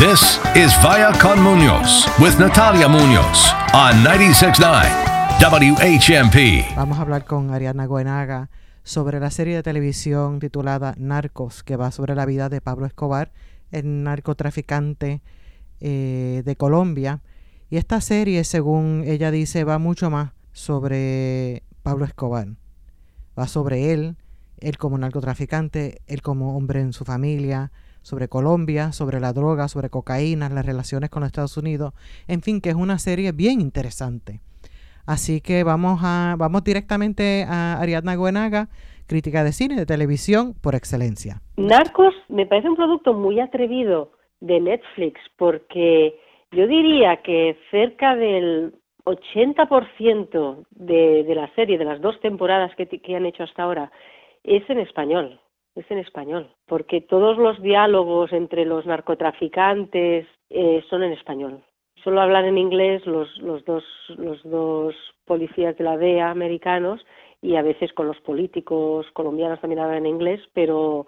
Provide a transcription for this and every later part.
This is Vaya con Munoz with Natalia Munoz on 96.9 WHMP. Vamos a hablar con Ariadna Goenaga sobre la serie de televisión titulada Narcos, que va sobre la vida de Pablo Escobar, el narcotraficante eh, de Colombia. Y esta serie, según ella dice, va mucho más sobre Pablo Escobar. Va sobre él, él como narcotraficante, él como hombre en su familia, sobre Colombia, sobre la droga, sobre cocaína, las relaciones con los Estados Unidos, en fin, que es una serie bien interesante. Así que vamos a vamos directamente a Ariadna Goenaga, crítica de cine, de televisión por excelencia. Narcos me parece un producto muy atrevido de Netflix porque yo diría que cerca del 80% de, de la serie, de las dos temporadas que, que han hecho hasta ahora, es en español es en español, porque todos los diálogos entre los narcotraficantes eh, son en español. Solo hablan en inglés los, los, dos, los dos policías de la DEA americanos y a veces con los políticos colombianos también hablan en inglés, pero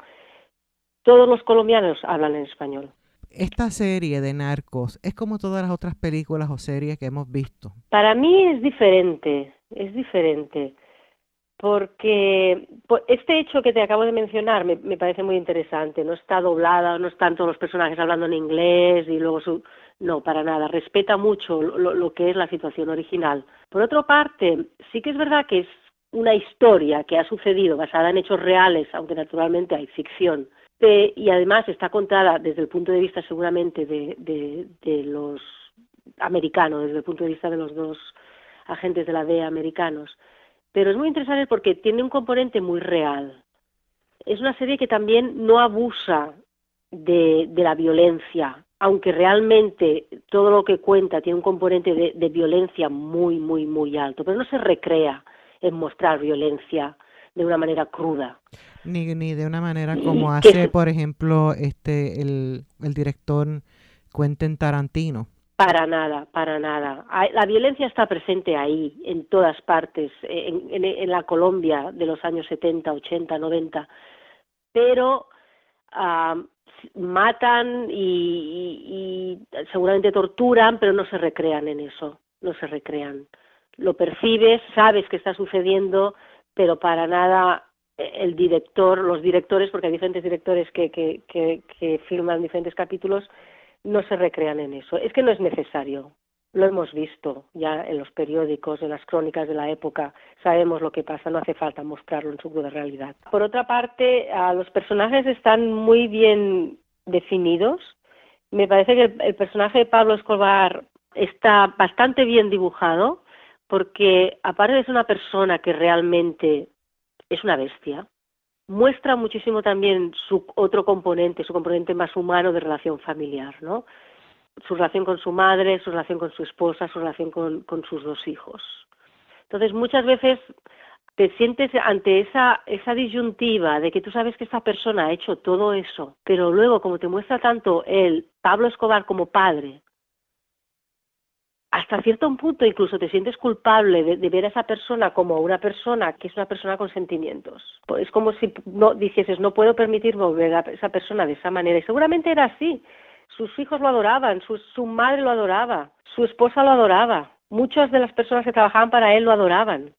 todos los colombianos hablan en español. Esta serie de narcos es como todas las otras películas o series que hemos visto. Para mí es diferente, es diferente porque este hecho que te acabo de mencionar me, parece muy interesante. No está doblada, no están todos los personajes hablando en inglés y luego su... No, para nada. Respeta mucho lo, que es la situación original. Por otra parte, sí que es verdad que es una historia que ha sucedido basada en hechos reales, aunque naturalmente hay ficción. y además está contada desde el punto de vista seguramente de, de los americanos, desde el punto de vista de los dos agentes de la DEA americanos pero es muy interesante porque tiene un componente muy real. Es una serie que también no abusa de, la violencia, aunque realmente todo lo que cuenta tiene un componente de, violencia muy, muy, muy alto, pero no se recrea en mostrar violencia de una manera cruda. Ni, ni de una manera como hace, por ejemplo, este el, el director Quentin Tarantino. Para nada, para nada. La violencia está presente ahí, en todas partes, en, la Colombia de los años 70, 80, 90, pero matan y, seguramente torturan, pero no se recrean en eso, no se recrean. Lo percibes, sabes que está sucediendo, pero para nada eh, el director, los directores, porque hay diferentes directores que, que, que, que filman diferentes capítulos, no se recrean en eso. Es que no es necesario. Lo hemos visto ya en los periódicos, en las crónicas de la época. Sabemos lo que pasa, no hace falta mostrarlo en su cruda realidad. Por otra parte, los personajes están muy bien definidos. Me parece que el personaje de Pablo Escobar está bastante bien dibujado porque aparte ser una persona que realmente es una bestia, muestra muchísimo también su otro componente, su componente más humano de relación familiar, ¿no? Su relación con su madre, su relación con su esposa, su relación con, con sus dos hijos. Entonces, muchas veces te sientes ante esa, esa disyuntiva de que tú sabes que esta persona ha hecho todo eso, pero luego, como te muestra tanto él, Pablo Escobar como padre, hasta cierto punto incluso te sientes culpable de, ver a esa persona como una persona que es una persona con sentimientos. Es como si no dijeses, no puedo permitirme ver a esa persona de esa manera. Y seguramente era así. Sus hijos lo adoraban, su, su madre lo adoraba, su esposa lo adoraba, muchas de las personas que trabajaban para él lo adoraban.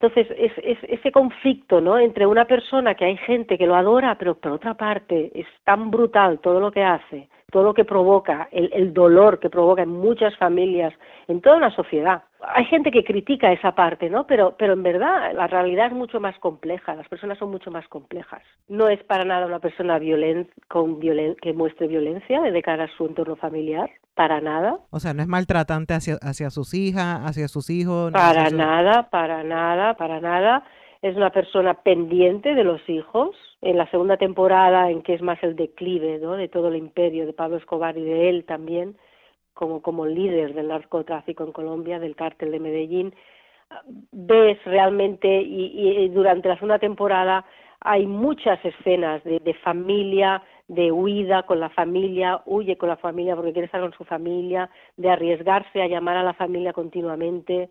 Entonces, es, es, ese conflicto ¿no? entre una persona que hay gente que lo adora, pero por otra parte es tan brutal todo lo que hace, todo lo que provoca, el, dolor que provoca en muchas familias, en toda una sociedad. Hay gente que critica esa parte, ¿no? Pero, pero en verdad la realidad es mucho más compleja, las personas son mucho más complejas. No es para nada una persona con que muestre violencia de cara a su entorno familiar, para nada. O sea, no es maltratante hacia, hacia sus hijas, hacia sus hijos. Para nada, para nada, para nada es una persona pendiente de los hijos. En la segunda temporada, en que es más el declive de todo el imperio de Pablo Escobar y de él también, como, como líder del narcotráfico en Colombia, del cártel de Medellín, ves realmente, y, durante la segunda temporada hay muchas escenas de, de familia, de huida con la familia, huye con la familia porque quiere estar con su familia, de arriesgarse a llamar a la familia continuamente,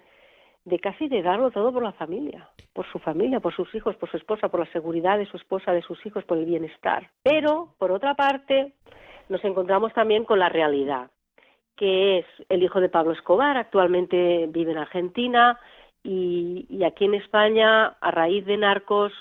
de casi de darlo todo por la familia, por su familia, por sus hijos, por su esposa, por la seguridad de su esposa, de sus hijos, por el bienestar. Pero, por otra parte, nos encontramos también con la realidad, que es el hijo de Pablo Escobar, actualmente vive en Argentina y, y aquí en España, a raíz de Narcos,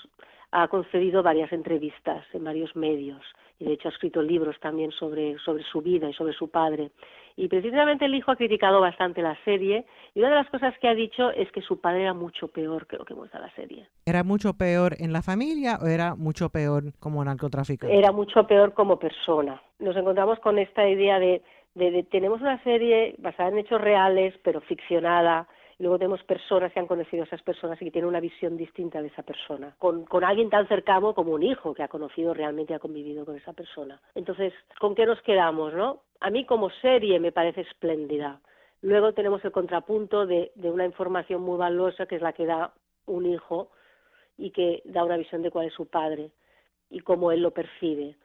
ha concedido varias entrevistas en varios medios y de hecho ha escrito libros también sobre, sobre su vida y sobre su padre. Y precisamente el hijo ha criticado bastante la serie y una de las cosas que ha dicho es que su padre era mucho peor que lo que muestra la serie. ¿Era mucho peor en la familia o era mucho peor como narcotraficante? Era mucho peor como persona. Nos encontramos con esta idea de, de, de tenemos una serie basada en hechos reales pero ficcionada y luego tenemos personas que han conocido a esas personas y que tienen una visión distinta de esa persona, con, con alguien tan cercano como un hijo que ha conocido realmente ha convivido con esa persona. Entonces, ¿con qué nos quedamos, no? A mí como serie me parece espléndida. Luego tenemos el contrapunto de, de una información muy valiosa que es la que da un hijo y que da una visión de cuál es su padre y cómo él lo percibe.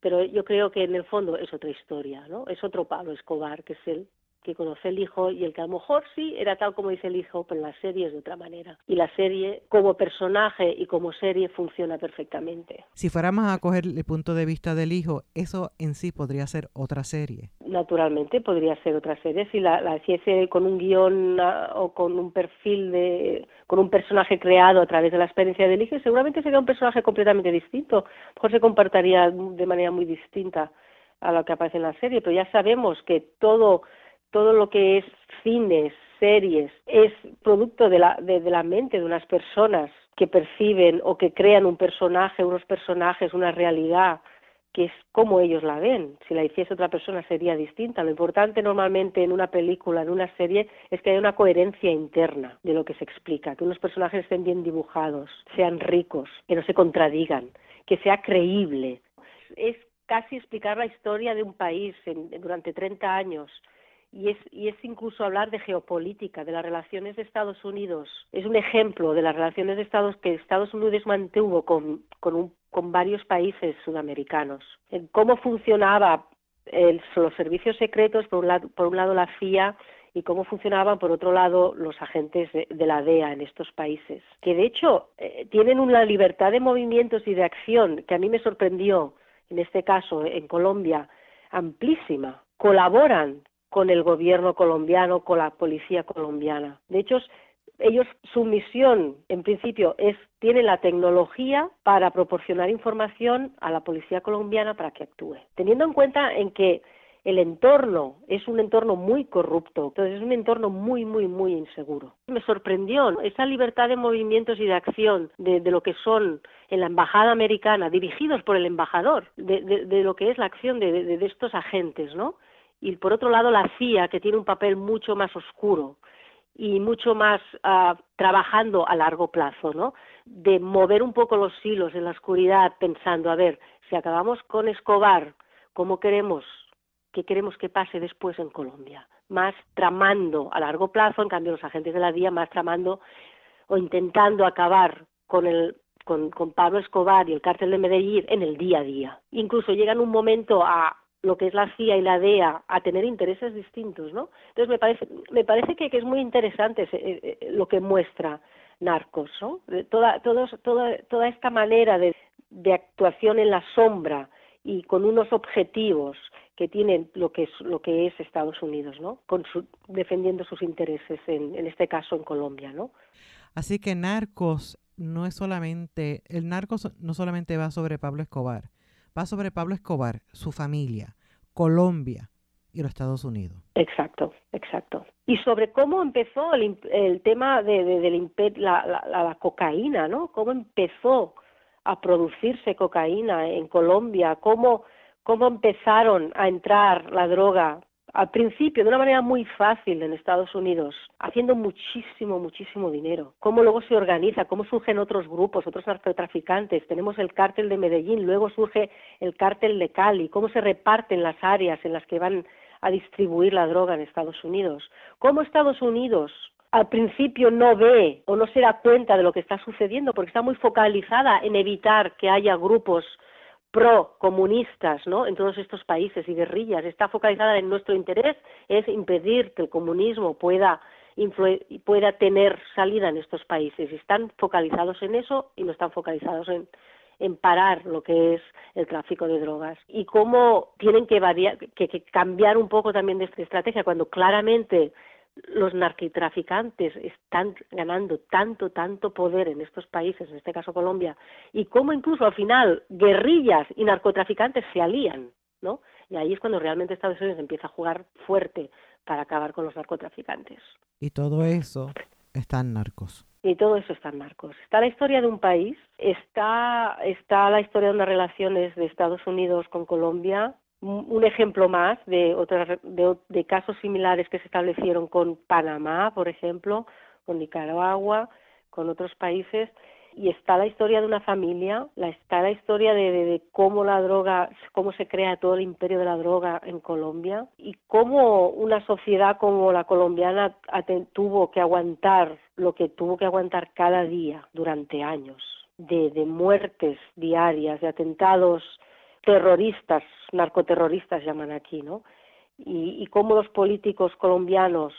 Pero yo creo que en el fondo es otra historia, ¿no? Es otro Pablo Escobar, que es él, que conoce el hijo y el que a lo mejor sí era tal como dice el hijo, pero la serie es de otra manera. Y la serie, como personaje y como serie, funciona perfectamente. Si fuéramos a coger el punto de vista del hijo, eso en sí podría ser otra serie. Naturalmente podría ser otra serie si la, la hiciese con un guion uh, o con un perfil de, con un personaje creado a través de la experiencia del hijo, seguramente sería un personaje completamente distinto. A lo mejor se comportaría de manera muy distinta a lo que aparece en la serie, pero ya sabemos que todo todo lo que es cines, series, es producto de la, de, de la mente de unas personas que perciben o que crean un personaje, unos personajes, una realidad, que es como ellos la ven. Si la hiciese otra persona sería distinta. Lo importante normalmente en una película, en una serie, es que haya una coherencia interna de lo que se explica, que unos personajes estén bien dibujados, sean ricos, que no se contradigan, que sea creíble. Es casi explicar la historia de un país en, durante 30 años y es, y es incluso hablar de geopolítica, de las relaciones de Estados Unidos. Es un ejemplo de las relaciones de Estados que Estados Unidos mantuvo con, un, con varios países sudamericanos. En cómo funcionaba los servicios secretos, por un, lado, por un lado la CIA, y cómo funcionaban, por otro lado, los agentes de, de la DEA en estos países, que de hecho eh, tienen una libertad de movimientos y de acción que a mí me sorprendió, en este caso en Colombia, amplísima. Colaboran con el gobierno colombiano, con la policía colombiana. De hecho, ellos su misión en principio es tienen la tecnología para proporcionar información a la policía colombiana para que actúe. Teniendo en cuenta en que el entorno es un entorno muy corrupto, entonces es un entorno muy, muy, muy inseguro. Me sorprendió esa libertad de movimientos y de acción de, de, lo que son en la embajada americana, dirigidos por el embajador, de, de, de lo que es la acción de, estos agentes, ¿no? Y por otro lado la CIA, que tiene un papel mucho más oscuro y mucho más uh, trabajando a largo plazo, ¿no? De mover un poco los hilos en la oscuridad, pensando, a ver, si acabamos con Escobar, ¿cómo queremos, qué queremos que pase después en Colombia? Más tramando a largo plazo, en cambio los agentes de la DIA más tramando o intentando acabar con el con, con Pablo Escobar y el cártel de Medellín en el día a día. Incluso llegan un momento a lo que es la CIA y la DEA a tener intereses distintos, ¿no? Entonces me parece, me parece que, que es muy interesante ese, eh, eh, lo que muestra Narcos, ¿no? Toda, toda, toda esta manera de, de actuación en la sombra y con unos objetivos que tienen lo que es lo que es Estados Unidos, ¿no? Con su, defendiendo sus intereses en, en este caso en Colombia, ¿no? Así que Narcos no es solamente el Narcos no solamente va sobre Pablo Escobar, va sobre Pablo Escobar, su familia, Colombia y los Estados Unidos. Exacto, exacto. Y sobre cómo empezó el, el tema de, de, la, la, la, cocaína, ¿no? Cómo empezó a producirse cocaína en Colombia, cómo, cómo empezaron a entrar la droga al principio de una manera muy fácil en Estados Unidos, haciendo muchísimo, muchísimo dinero. Cómo luego se organiza, cómo surgen otros grupos, otros narcotraficantes. Tenemos el cártel de Medellín, luego surge el cártel de Cali, cómo se reparten las áreas en las que van a distribuir la droga en Estados Unidos. Cómo Estados Unidos al principio no ve o no se da cuenta de lo que está sucediendo porque está muy focalizada en evitar que haya grupos pro-comunistas ¿no? en todos estos países y guerrillas. Está focalizada en nuestro interés, es impedir que el comunismo pueda, pueda tener salida en estos países. Están focalizados en eso y no están focalizados en, en parar lo que es el tráfico de drogas y cómo tienen que, que cambiar un poco también de estrategia cuando claramente los narcotraficantes están ganando tanto, tanto poder en estos países, en este caso Colombia, y cómo incluso al final guerrillas y narcotraficantes se alían, ¿no? Y ahí es cuando realmente Estados Unidos empieza a jugar fuerte para acabar con los narcotraficantes. Y todo eso está en narcos. Y todo eso está en narcos. Está la historia de un país, está, está la historia de unas relaciones de Estados Unidos con Colombia, un ejemplo más de, de, casos similares que se establecieron con Panamá, por ejemplo, con Nicaragua, con otros países, y está la historia de una familia, la, está la historia de, cómo la droga, cómo se crea todo el imperio de la droga en Colombia y cómo una sociedad como la colombiana tuvo que aguantar lo que tuvo que aguantar cada día durante años, de, de muertes diarias, de atentados terroristas, narcoterroristas llaman aquí, ¿no? Y, cómo los políticos colombianos,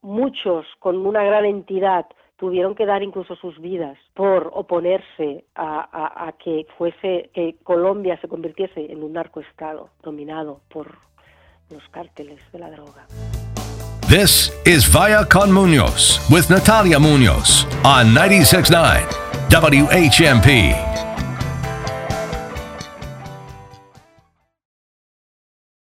muchos con una gran entidad, tuvieron que dar incluso sus vidas por oponerse a, que fuese que Colombia se convirtiese en un narcoestado dominado por los cárteles de la droga. This is Vaya con Munoz with Natalia Munoz on 96.9 WHMP.